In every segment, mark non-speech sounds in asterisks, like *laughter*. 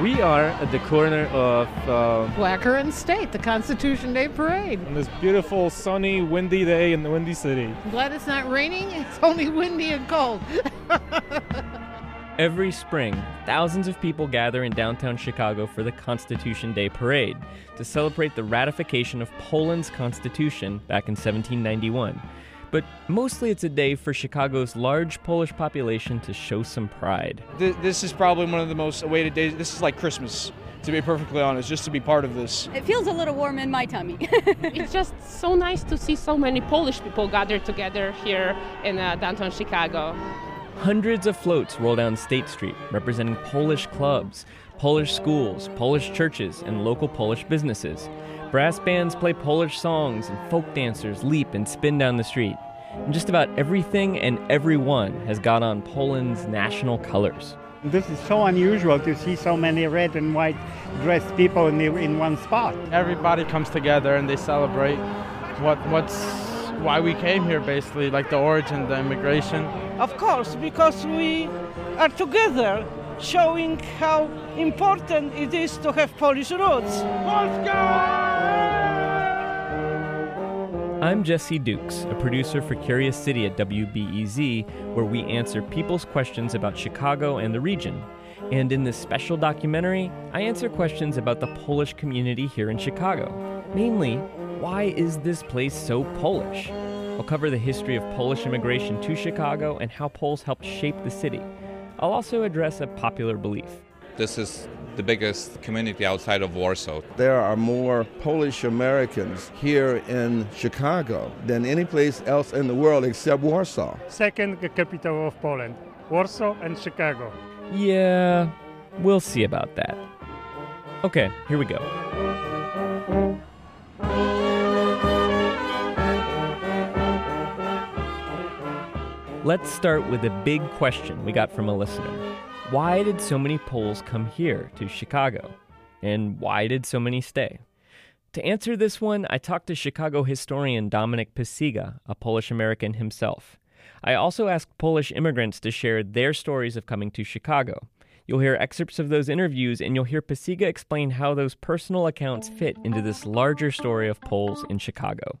We are at the corner of uh, Wacker and State, the Constitution Day Parade. on this beautiful, sunny, windy day in the Windy City. I'm glad it's not raining, it's only windy and cold. *laughs* Every spring, thousands of people gather in downtown Chicago for the Constitution Day Parade to celebrate the ratification of Poland's constitution back in 1791. But mostly it's a day for Chicago's large Polish population to show some pride. Th- This is probably one of the most awaited days. This is like Christmas, to be perfectly honest, just to be part of this. It feels a little warm in my tummy. *laughs* it's just so nice to see so many Polish people gathered together here in uh, downtown Chicago. Hundreds of floats roll down State Street representing Polish clubs, Polish schools, Polish churches, and local Polish businesses. Brass bands play Polish songs, and folk dancers leap and spin down the street. And just about everything and everyone has got on Poland's national colors. This is so unusual to see so many red and white dressed people in, the, in one spot. everybody comes together and they celebrate what what's why we came here basically like the origin the immigration Of course, because we are together, showing how important it is to have Polish roots. I'm Jesse Dukes, a producer for Curious City at WBEZ, where we answer people's questions about Chicago and the region. And in this special documentary, I answer questions about the Polish community here in Chicago. Mainly, why is this place so Polish? I'll cover the history of Polish immigration to Chicago and how Poles helped shape the city. I'll also address a popular belief. This is the biggest community outside of Warsaw. There are more Polish Americans here in Chicago than any place else in the world except Warsaw. Second capital of Poland, Warsaw and Chicago. Yeah, we'll see about that. Okay, here we go. Let's start with a big question we got from a listener. Why did so many Poles come here to Chicago? And why did so many stay? To answer this one, I talked to Chicago historian Dominic Pacyga, a Polish American himself. I also asked Polish immigrants to share their stories of coming to Chicago. You'll hear excerpts of those interviews, and you'll hear Pacyga explain how those personal accounts fit into this larger story of Poles in Chicago.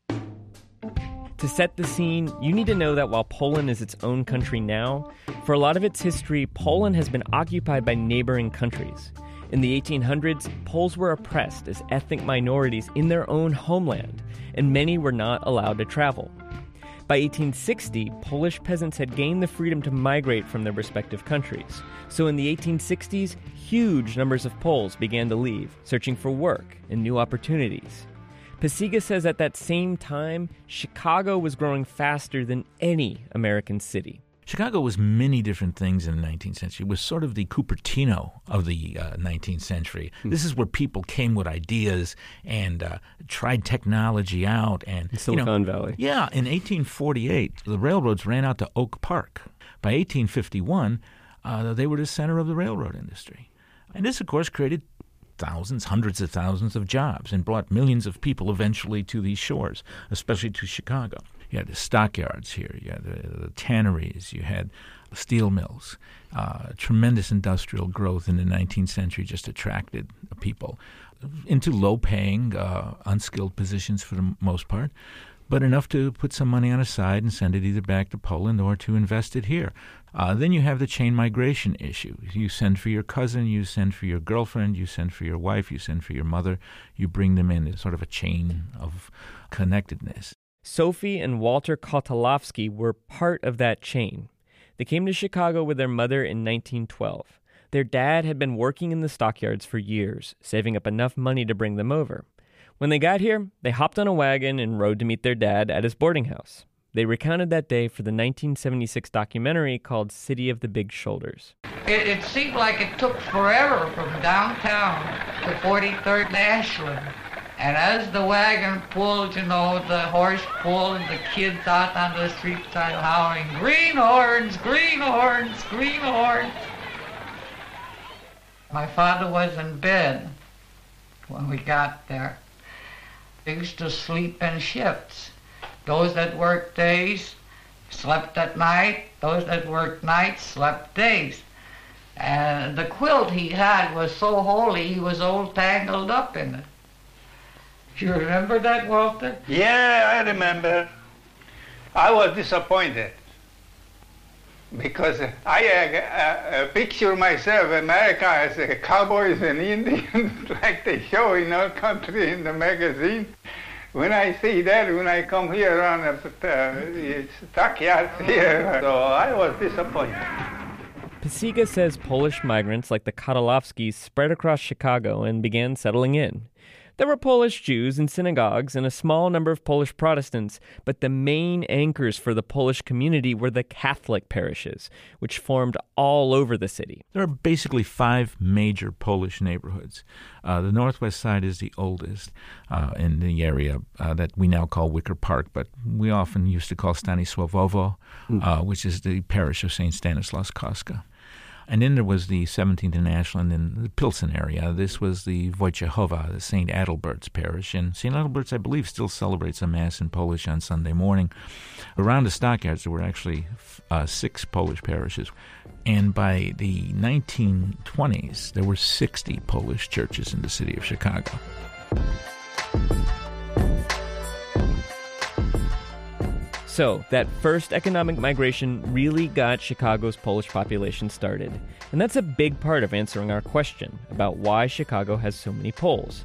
To set the scene, you need to know that while Poland is its own country now, for a lot of its history, Poland has been occupied by neighboring countries. In the 1800s, Poles were oppressed as ethnic minorities in their own homeland, and many were not allowed to travel. By 1860, Polish peasants had gained the freedom to migrate from their respective countries. So in the 1860s, huge numbers of Poles began to leave, searching for work and new opportunities. Pacyga says at that same time, Chicago was growing faster than any American city. Chicago was many different things in the 19th century. It was sort of the Cupertino of the uh, 19th century. This is where people came with ideas and uh, tried technology out. And you know, Silicon Valley. Yeah, in 1848, the railroads ran out to Oak Park. By 1851, uh, they were the center of the railroad industry. And this, of course, created thousands, hundreds of thousands of jobs and brought millions of people eventually to these shores, especially to Chicago. You had the stockyards here, you had the, the tanneries, you had steel mills. Uh, tremendous industrial growth in the 19th century just attracted people into low paying, uh, unskilled positions for the most part, but enough to put some money on a side and send it either back to Poland or to invest it here. Uh, then you have the chain migration issue. You send for your cousin, you send for your girlfriend, you send for your wife, you send for your mother, you bring them in. It's sort of a chain of connectedness. Sophie and Walter Kotalowski were part of that chain. They came to Chicago with their mother in 1912. Their dad had been working in the stockyards for years, saving up enough money to bring them over. When they got here, they hopped on a wagon and rode to meet their dad at his boarding house. They recounted that day for the 1976 documentary called City of the Big Shoulders. It, it seemed like it took forever from downtown to 43rd and Ashland. And as the wagon pulled, you know, the horse pulled and the kids out on the street started howling, greenhorns, greenhorns, greenhorns. My father was in bed when we got there. To sleep in shifts. Those that worked days slept at night. Those that worked nights slept days. And the quilt he had was so holy he was all tangled up in it. You remember that, Walter? Yeah, I remember. I was disappointed because I uh, uh, picture myself America as uh, cowboys and Indians *laughs* like they show in our country in the magazine. When I see that, when I come here on a uh, stockyard here, so I was disappointed. Pacyga says Polish migrants like the Kotalowskis spread across Chicago and began settling in. There were Polish Jews in synagogues and a small number of Polish Protestants, but the main anchors for the Polish community were the Catholic parishes, which formed all over the city. There are basically five major Polish neighborhoods. Uh, the northwest side is the oldest uh, in the area uh, that we now call Wicker Park, but we often used to call Stanisławowo, mm. which is the parish of St. Stanislaus Kostka. And then there was the 17th and Ashland in the Pilsen area. This was the Wojciechowo, the St. Adalbert's parish. And St. Adalbert's, I believe, still celebrates a Mass in Polish on Sunday morning. Around the stockyards, there were actually uh, six Polish parishes. And by the 1920s, there were 60 Polish churches in the city of Chicago. So, that first economic migration really got Chicago's Polish population started. And that's a big part of answering our question about why Chicago has so many Poles.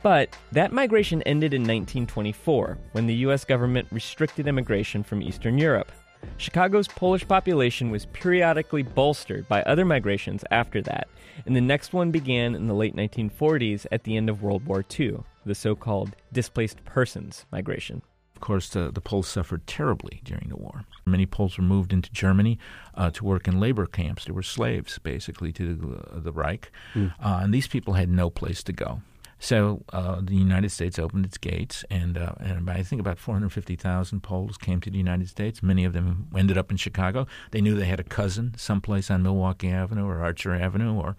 But that migration ended in 1924 when the US government restricted immigration from Eastern Europe. Chicago's Polish population was periodically bolstered by other migrations after that, and the next one began in the late 1940s at the end of World War II, the so called displaced persons migration. Of course, the, the Poles suffered terribly during the war. Many Poles were moved into Germany uh, to work in labor camps. They were slaves, basically, to the, the Reich. Mm. Uh, and these people had no place to go. So uh, the United States opened its gates, and, uh, and I think about 450,000 Poles came to the United States. Many of them ended up in Chicago. They knew they had a cousin someplace on Milwaukee Avenue or Archer Avenue or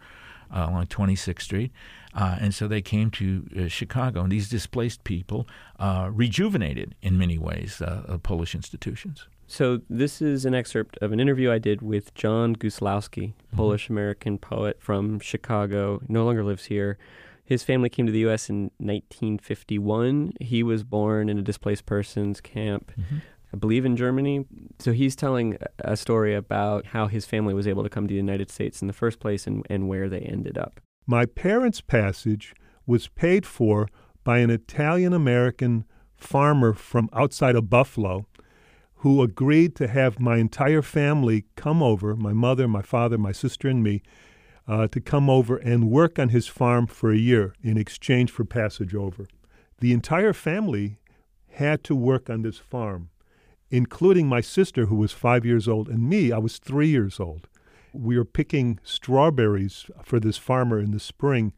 uh, along 26th Street. Uh, and so they came to uh, Chicago, and these displaced people uh, rejuvenated in many ways uh, Polish institutions. So this is an excerpt of an interview I did with John Guzlowski, mm-hmm. Polish American poet from Chicago, no longer lives here. His family came to the U.S. in 1951. He was born in a displaced persons camp. Mm-hmm. I believe in Germany. So he's telling a story about how his family was able to come to the United States in the first place and, and where they ended up. My parents' passage was paid for by an Italian American farmer from outside of Buffalo who agreed to have my entire family come over my mother, my father, my sister, and me uh, to come over and work on his farm for a year in exchange for passage over. The entire family had to work on this farm, including my sister, who was five years old, and me, I was three years old we were picking strawberries for this farmer in the spring.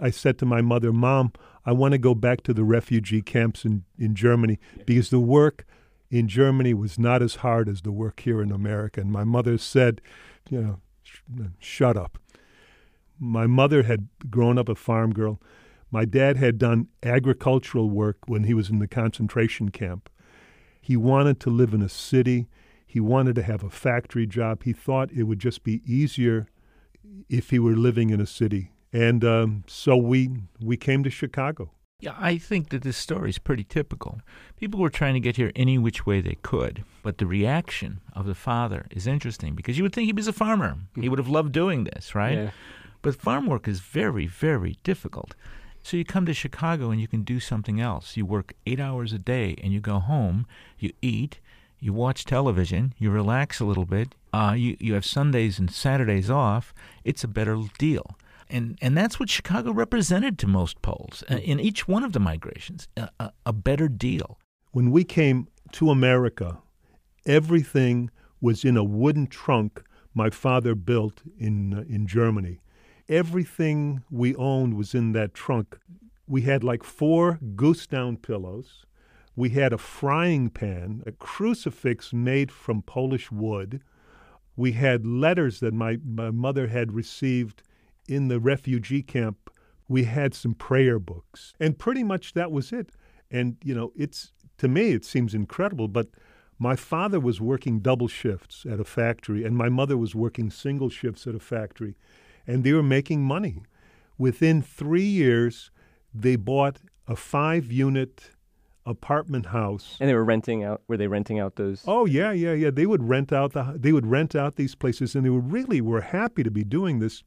I said to my mother, Mom, I want to go back to the refugee camps in, in Germany because the work in Germany was not as hard as the work here in America. And my mother said, you know, sh- shut up. My mother had grown up a farm girl. My dad had done agricultural work when he was in the concentration camp. He wanted to live in a city. He wanted to have a factory job. He thought it would just be easier if he were living in a city. And um, so we we came to Chicago. Yeah, I think that this story is pretty typical. People were trying to get here any which way they could, but the reaction of the father is interesting because you would think he was a farmer. He would have loved doing this, right? Yeah. But farm work is very, very difficult. So you come to Chicago and you can do something else. You work eight hours a day and you go home, you eat, you watch television, you relax a little bit, uh, you, you have Sundays and Saturdays off, it's a better deal. And, and that's what Chicago represented to most Poles uh, in each one of the migrations a, a, a better deal. When we came to America, everything was in a wooden trunk my father built in, uh, in Germany. Everything we owned was in that trunk. We had like four goose down pillows we had a frying pan, a crucifix made from Polish wood. We had letters that my, my mother had received in the refugee camp. We had some prayer books. And pretty much that was it. And, you know, it's to me, it seems incredible, but My father was working double shifts at a factory, and my mother was working single shifts at a factory, and they were making money. Within three years, they bought a five unit apartment house. And they were renting out. Were they renting out those? Oh yeah, yeah, yeah. They would rent out the they would rent out these places, and they were really were happy to be doing this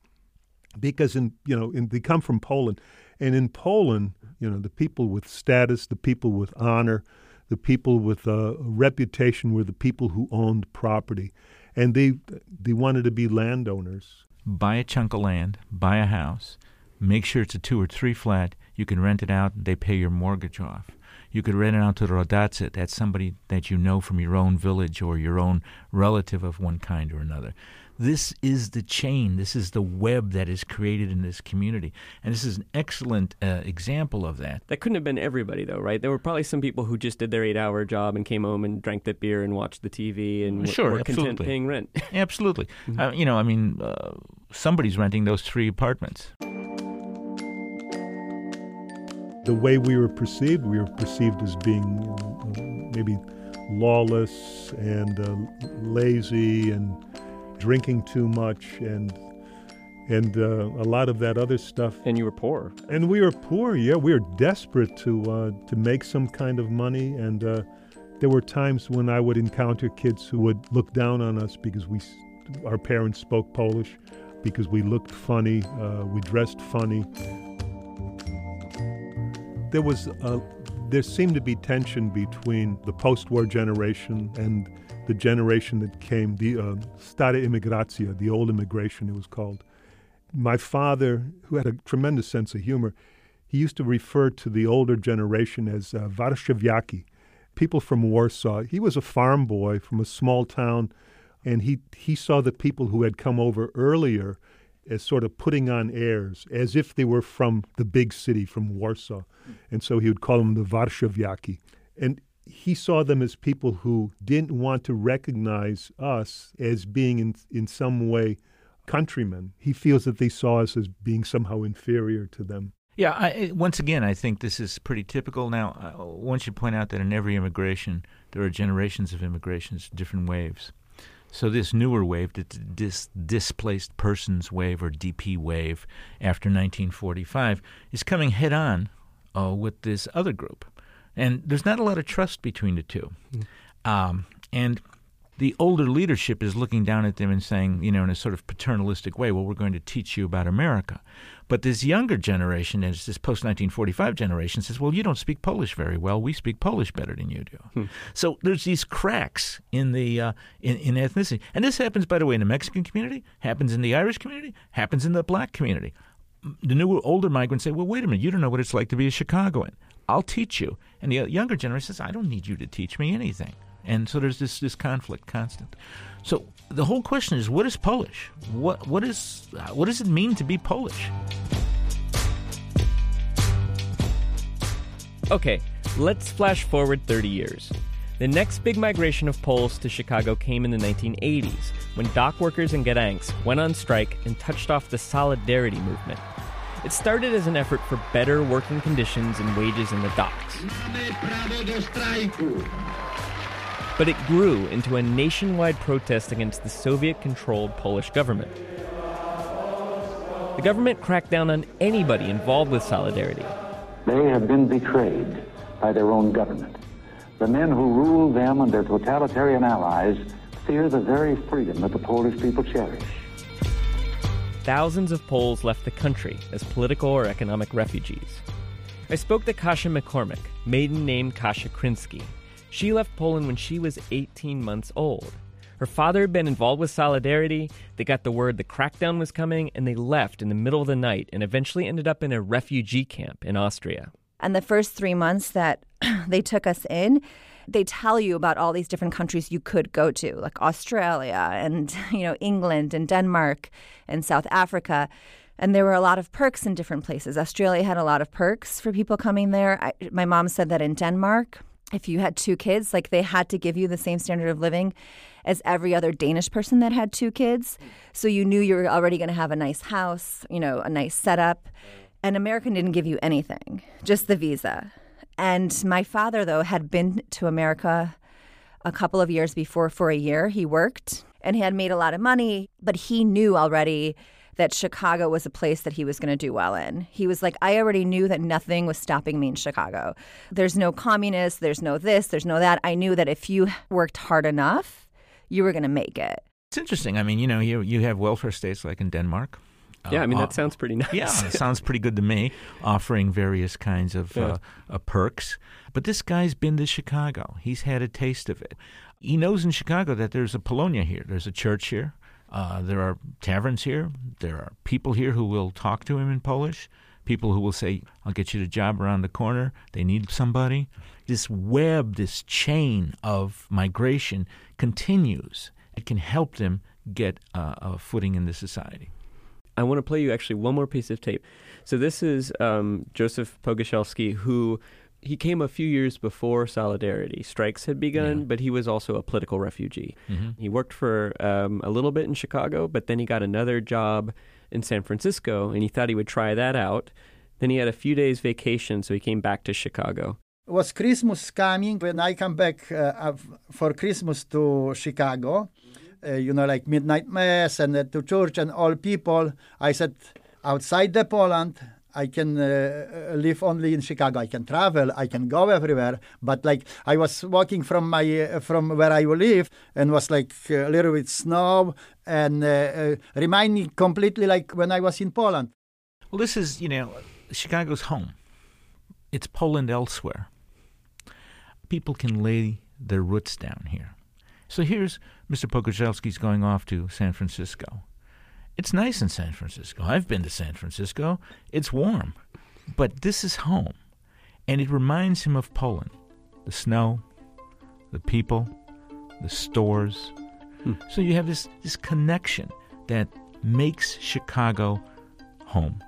because in you know in, they come from Poland, and in Poland, you know the people with status, the people with honor, the people with a reputation were the people who owned property, and they they wanted to be landowners. Buy a chunk of land, buy a house, make sure it's a two or three flat. You can rent it out, and they pay your mortgage off. You could rent it out to the rodacy. That's somebody that you know from your own village or your own relative of one kind or another. This is the chain. This is the web that is created in this community. And this is an excellent uh, example of that. That couldn't have been everybody, though, right? There were probably some people who just did their eight hour job and came home and drank that beer and watched the TV and sure, were absolutely. content paying rent. *laughs* absolutely. Mm-hmm. Uh, you know, I mean, uh, somebody's renting those three apartments. The way we were perceived, we were perceived as being uh, maybe lawless and uh, lazy and drinking too much and and uh, a lot of that other stuff. And you were poor. And we were poor. Yeah, we were desperate to uh, to make some kind of money. And uh, there were times when I would encounter kids who would look down on us because we, our parents spoke Polish, because we looked funny, uh, we dressed funny. There was a, there seemed to be tension between the post-war generation and the generation that came, the uh, Imigracja, the old immigration it was called. My father, who had a tremendous sense of humor, he used to refer to the older generation as uh, people from Warsaw. He was a farm boy from a small town, and he, he saw the people who had come over earlier as sort of putting on airs, as if they were from the big city, from Warsaw. And so he would call them the Warszawiaki. And he saw them as people who didn't want to recognize us as being in, in some way countrymen. He feels that they saw us as being somehow inferior to them. Yeah, I, once again, I think this is pretty typical. Now, uh, one should point out that in every immigration, there are generations of immigrations, different waves. So this newer wave, the dis- displaced persons wave or DP wave after 1945, is coming head on uh, with this other group, and there's not a lot of trust between the two. Mm. Um, and the older leadership is looking down at them and saying, you know, in a sort of paternalistic way, well, we're going to teach you about America. But this younger generation, as this post 1945 generation, says, well, you don't speak Polish very well. We speak Polish better than you do. Hmm. So there's these cracks in the uh, in, in ethnicity, and this happens, by the way, in the Mexican community, happens in the Irish community, happens in the black community. The new older migrants say, well, wait a minute, you don't know what it's like to be a Chicagoan. I'll teach you. And the younger generation says, I don't need you to teach me anything. And so there's this this conflict constant. So the whole question is, what is Polish? What what is what does it mean to be Polish? Okay, let's flash forward 30 years. The next big migration of Poles to Chicago came in the 1980s when dock workers in Gdańsk went on strike and touched off the Solidarity movement. It started as an effort for better working conditions and wages in the docks but it grew into a nationwide protest against the Soviet controlled Polish government. The government cracked down on anybody involved with Solidarity. They have been betrayed by their own government. The men who rule them and their totalitarian allies fear the very freedom that the Polish people cherish. Thousands of Poles left the country as political or economic refugees. I spoke to Kasia McCormick, maiden name Kasia Krinsky, she left Poland when she was 18 months old. Her father had been involved with Solidarity. They got the word the crackdown was coming, and they left in the middle of the night and eventually ended up in a refugee camp in Austria. And the first three months that *clears throat* they took us in, they tell you about all these different countries you could go to, like Australia and *laughs* you know England and Denmark and South Africa. And there were a lot of perks in different places. Australia had a lot of perks for people coming there. I, my mom said that in Denmark, if you had two kids, like they had to give you the same standard of living as every other Danish person that had two kids. So you knew you were already going to have a nice house, you know, a nice setup. And American didn't give you anything, just the visa. And my father, though, had been to America a couple of years before for a year. He worked and he had made a lot of money, but he knew already that Chicago was a place that he was going to do well in. He was like, I already knew that nothing was stopping me in Chicago. There's no communists, there's no this, there's no that. I knew that if you worked hard enough, you were going to make it. It's interesting. I mean, you know, you you have welfare states like in Denmark. Yeah, I mean Uh, that sounds pretty nice. Yeah, *laughs* sounds pretty good to me, offering various kinds of Yeah. uh, uh, perks. But this guy's been to Chicago. He's had a taste of it. He knows in Chicago that there's a Polonia here, there's a church here, uh, there are taverns here, there are people here who will talk to him in Polish, people who will say, I'll get you a job around the corner, they need somebody. This web, this chain of migration continues. It can help them get uh, a footing in the society. I want to play you actually one more piece of tape. So this is um, Joseph Pogorzelski, who he came a few years before Solidarity strikes had begun, but he was also a political refugee. Mhm. He worked for um, a little bit in Chicago, but then he got another job in San Francisco, and he thought he would try that out. Then he had a few days vacation, so he came back to Chicago. was Christmas coming when I come back uh, for Christmas to Chicago. Uh, you know, like midnight mass and uh, to church and all people. I said, outside the Poland, I can uh, uh, live only in Chicago. I can travel. I can go everywhere. But like I was walking from my uh, from where I live and was like a little bit snow and uh, uh, completely like when I was in Poland. Well, this is, you know, Chicago's home. It's Poland elsewhere. People can lay their roots down here. So here's Mr. Pogorzelski's going off to San Francisco. It's nice in San Francisco. I've been to San Francisco. It's warm. But this is home. And it reminds him of Poland the snow, the people, the stores. Hmm. So you have this, this connection that makes Chicago home.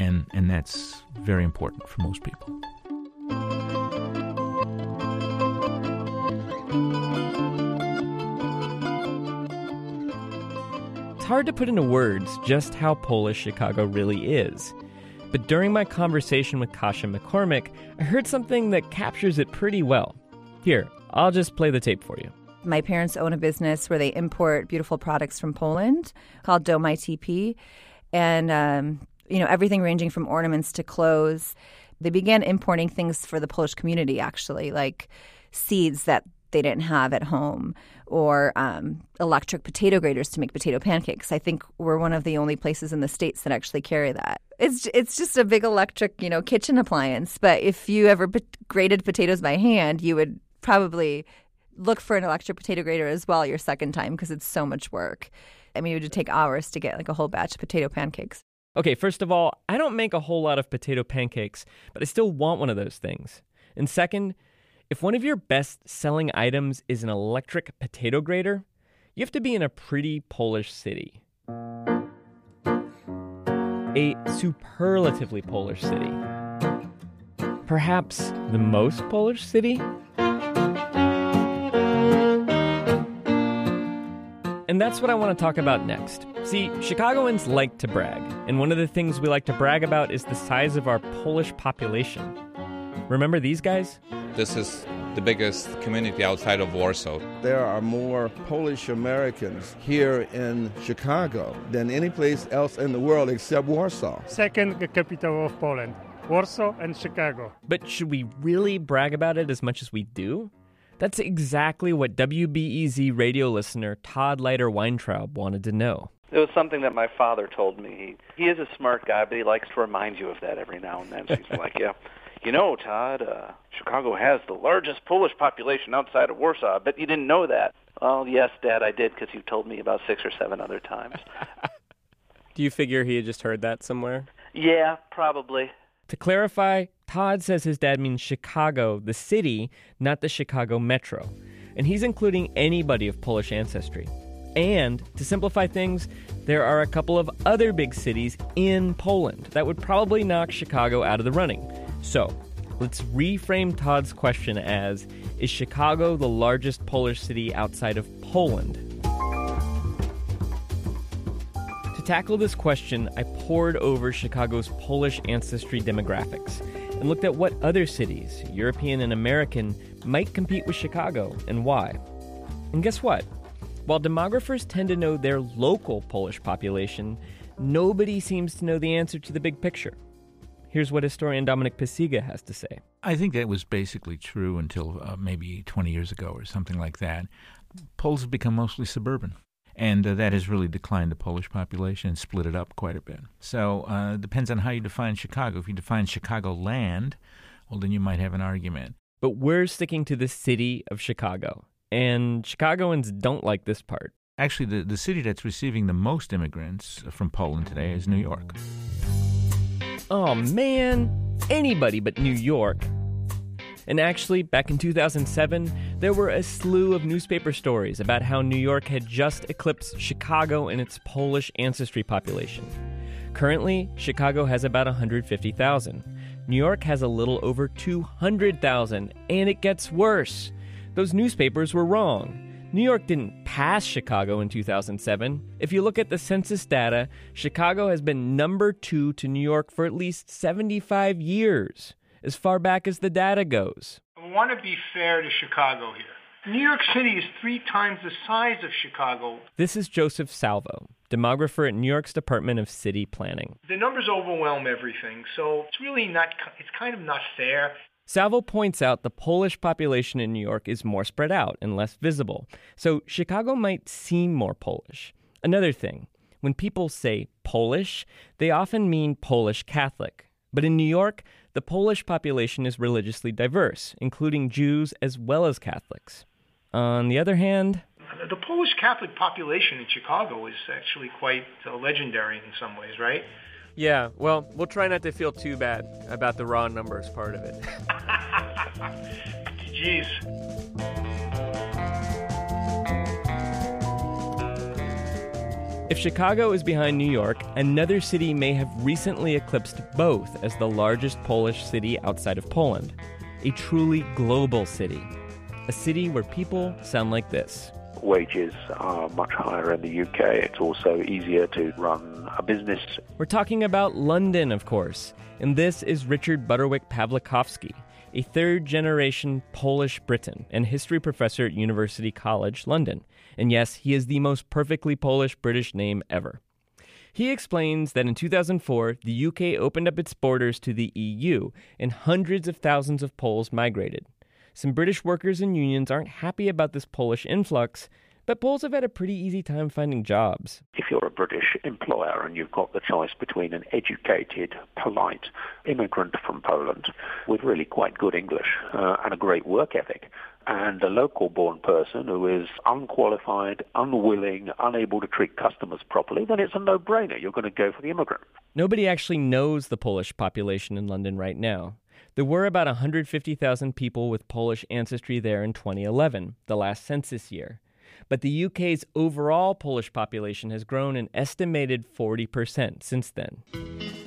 And, and that's very important for most people. Hard to put into words just how Polish Chicago really is. But during my conversation with Kasia McCormick, I heard something that captures it pretty well. Here, I'll just play the tape for you. My parents own a business where they import beautiful products from Poland called Domai TP. And, um, you know, everything ranging from ornaments to clothes. They began importing things for the Polish community, actually, like seeds that they didn't have at home or um, electric potato graters to make potato pancakes. I think we're one of the only places in the States that actually carry that. It's, it's just a big electric, you know, kitchen appliance. But if you ever p- grated potatoes by hand, you would probably look for an electric potato grater as well your second time because it's so much work. I mean, it would take hours to get like a whole batch of potato pancakes. Okay, first of all, I don't make a whole lot of potato pancakes, but I still want one of those things. And second, if one of your best selling items is an electric potato grater, you have to be in a pretty Polish city. A superlatively Polish city. Perhaps the most Polish city? And that's what I want to talk about next. See, Chicagoans like to brag, and one of the things we like to brag about is the size of our Polish population. Remember these guys? This is the biggest community outside of Warsaw. There are more Polish Americans here in Chicago than any place else in the world except Warsaw. Second capital of Poland, Warsaw and Chicago. But should we really brag about it as much as we do? That's exactly what WBEZ radio listener Todd Leiter Weintraub wanted to know. It was something that my father told me. He, he is a smart guy, but he likes to remind you of that every now and then. So he's like, *laughs* yeah, you know, Todd, uh, Chicago has the largest Polish population outside of Warsaw. I bet you didn't know that. Well, yes, Dad, I did because you told me about six or seven other times. *laughs* Do you figure he had just heard that somewhere? yeah, probably. To clarify, Todd says his dad means Chicago, the city, not the Chicago metro. And he's including anybody of Polish ancestry. And to simplify things, there are a couple of other big cities in Poland that would probably knock Chicago out of the running. So, let's reframe Todd's question as Is Chicago the largest Polish city outside of Poland? To tackle this question, I pored over Chicago's Polish ancestry demographics and looked at what other cities, European and American, might compete with Chicago and why. And guess what? While demographers tend to know their local Polish population, nobody seems to know the answer to the big picture. Here's what historian Dominic Pacyga has to say. I think that was basically true until uh, maybe 20 years ago or something like that. Poles have become mostly suburban. And uh, that has really declined the Polish population and split it up quite a bit. So uh, it depends on how you define Chicago. If you define Chicago land, well, then you might have an argument. But we're sticking to the city of Chicago. And Chicagoans don't like this part. Actually, the, the city that's receiving the most immigrants from Poland today is New York. Oh man, anybody but New York. And actually, back in 2007, there were a slew of newspaper stories about how New York had just eclipsed Chicago in its Polish ancestry population. Currently, Chicago has about 150,000. New York has a little over 200,000, and it gets worse. Those newspapers were wrong. New York didn't pass Chicago in 2007. If you look at the census data, Chicago has been number two to New York for at least 75 years as far back as the data goes. I want to be fair to Chicago here. New York City is three times the size of Chicago. This is Joseph Salvo, demographer at New York's Department of City Planning. The numbers overwhelm everything, so it's really not, it's kind of not fair. Salvo points out the Polish population in New York is more spread out and less visible, so Chicago might seem more Polish. Another thing, when people say Polish, they often mean Polish Catholic. But in New York, the Polish population is religiously diverse, including Jews as well as Catholics. On the other hand, the Polish Catholic population in Chicago is actually quite uh, legendary in some ways, right? Yeah, well, we'll try not to feel too bad about the raw numbers part of it. *laughs* Jeez. If Chicago is behind New York, another city may have recently eclipsed both as the largest Polish city outside of Poland. A truly global city. A city where people sound like this. Wages are much higher in the UK. It's also easier to run a business. We're talking about London, of course. And this is Richard Butterwick Pawlikowski, a third generation Polish Briton and history professor at University College London. And yes, he is the most perfectly Polish British name ever. He explains that in 2004, the UK opened up its borders to the EU and hundreds of thousands of Poles migrated. Some British workers and unions aren't happy about this Polish influx, but Poles have had a pretty easy time finding jobs. If you're a British employer and you've got the choice between an educated, polite immigrant from Poland with really quite good English uh, and a great work ethic, and a local born person who is unqualified, unwilling, unable to treat customers properly, then it's a no brainer. You're going to go for the immigrant. Nobody actually knows the Polish population in London right now. There were about 150,000 people with Polish ancestry there in 2011, the last census year. But the UK's overall Polish population has grown an estimated 40% since then.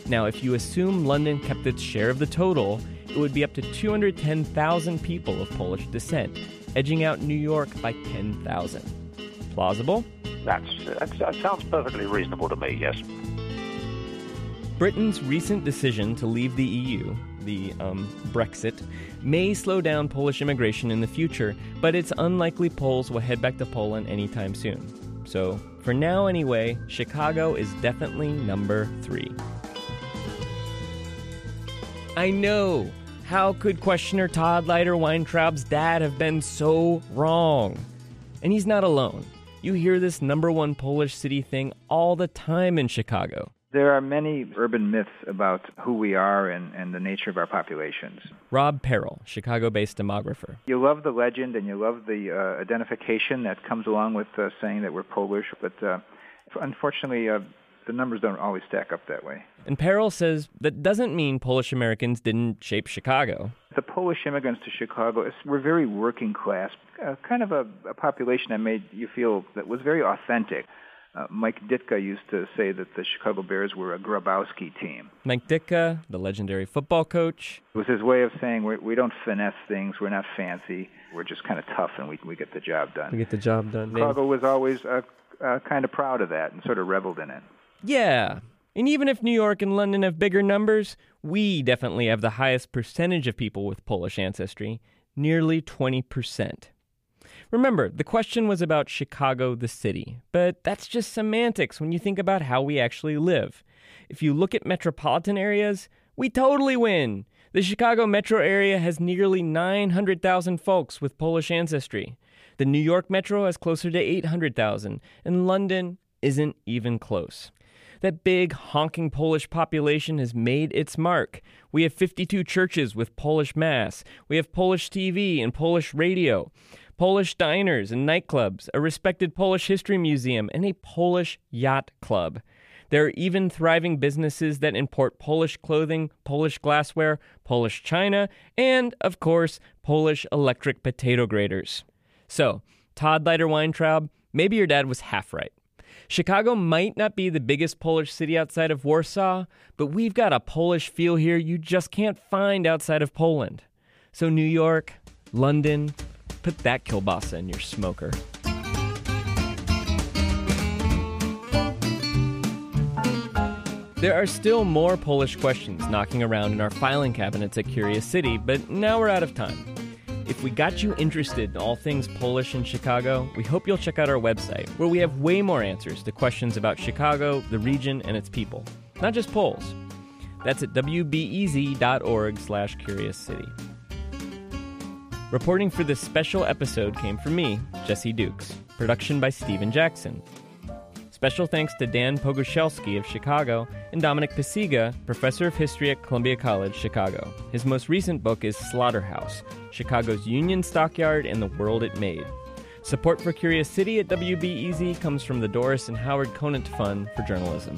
Now, if you assume London kept its share of the total, it would be up to 210,000 people of Polish descent, edging out New York by 10,000. Plausible? That's, that's, that sounds perfectly reasonable to me, yes. Britain's recent decision to leave the EU, the um, Brexit, may slow down Polish immigration in the future, but it's unlikely Poles will head back to Poland anytime soon. So, for now anyway, Chicago is definitely number three. I know! How could questioner Todd Leiter Weintraub's dad have been so wrong? And he's not alone. You hear this number one Polish city thing all the time in Chicago. There are many urban myths about who we are and, and the nature of our populations. Rob Paral, Chicago based demographer. You love the legend and you love the uh, identification that comes along with uh, saying that we're Polish, but uh, unfortunately, uh, the numbers don't always stack up that way. And Paral says that doesn't mean Polish Americans didn't shape Chicago. The Polish immigrants to Chicago were very working class, uh, kind of a, a population that made you feel that was very authentic. Uh, Mike Ditka used to say that the Chicago Bears were a Grabowski team. Mike Ditka, the legendary football coach. It was his way of saying we, we don't finesse things, we're not fancy, we're just kind of tough and we, we get the job done. We get the job done. Chicago was always uh, uh, kind of proud of that and sort of reveled in it. Yeah. And even if New York and London have bigger numbers, we definitely have the highest percentage of people with Polish ancestry. nearly 20%. Remember, the question was about Chicago, the city, but that's just semantics when you think about how we actually live. If you look at metropolitan areas, we totally win. The Chicago metro area has nearly 900,000 folks with Polish ancestry. The New York metro has closer to 800,000, and London isn't even close. That big honking Polish population has made its mark. We have 52 churches with Polish Mass. We have Polish TV and Polish radio, Polish diners and nightclubs, a respected Polish history museum, and a Polish yacht club. There are even thriving businesses that import Polish clothing, Polish glassware, Polish china, and, of course, Polish electric potato graters. So, Todd Leiter Weintraub, maybe your dad was half right. Chicago might not be the biggest Polish city outside of Warsaw, but we've got a Polish feel here you just can't find outside of Poland. So, New York, London, put that kielbasa in your smoker. There are still more Polish questions knocking around in our filing cabinets at Curious City, but now we're out of time. If we got you interested in all things Polish in Chicago, we hope you'll check out our website, where we have way more answers to questions about Chicago, the region, and its people. Not just Poles. That's at wbez.org slash curious city. Reporting for this special episode came from me, Jesse Dukes. Production by Stephen Jackson. Special thanks to Dan Pogorzelski of Chicago and Dominic Pacyga, professor of history at Columbia College, Chicago. His most recent book is Slaughterhouse Chicago's Union Stockyard and the World It Made. Support for Curious City at WBEZ comes from the Doris and Howard Conant Fund for Journalism.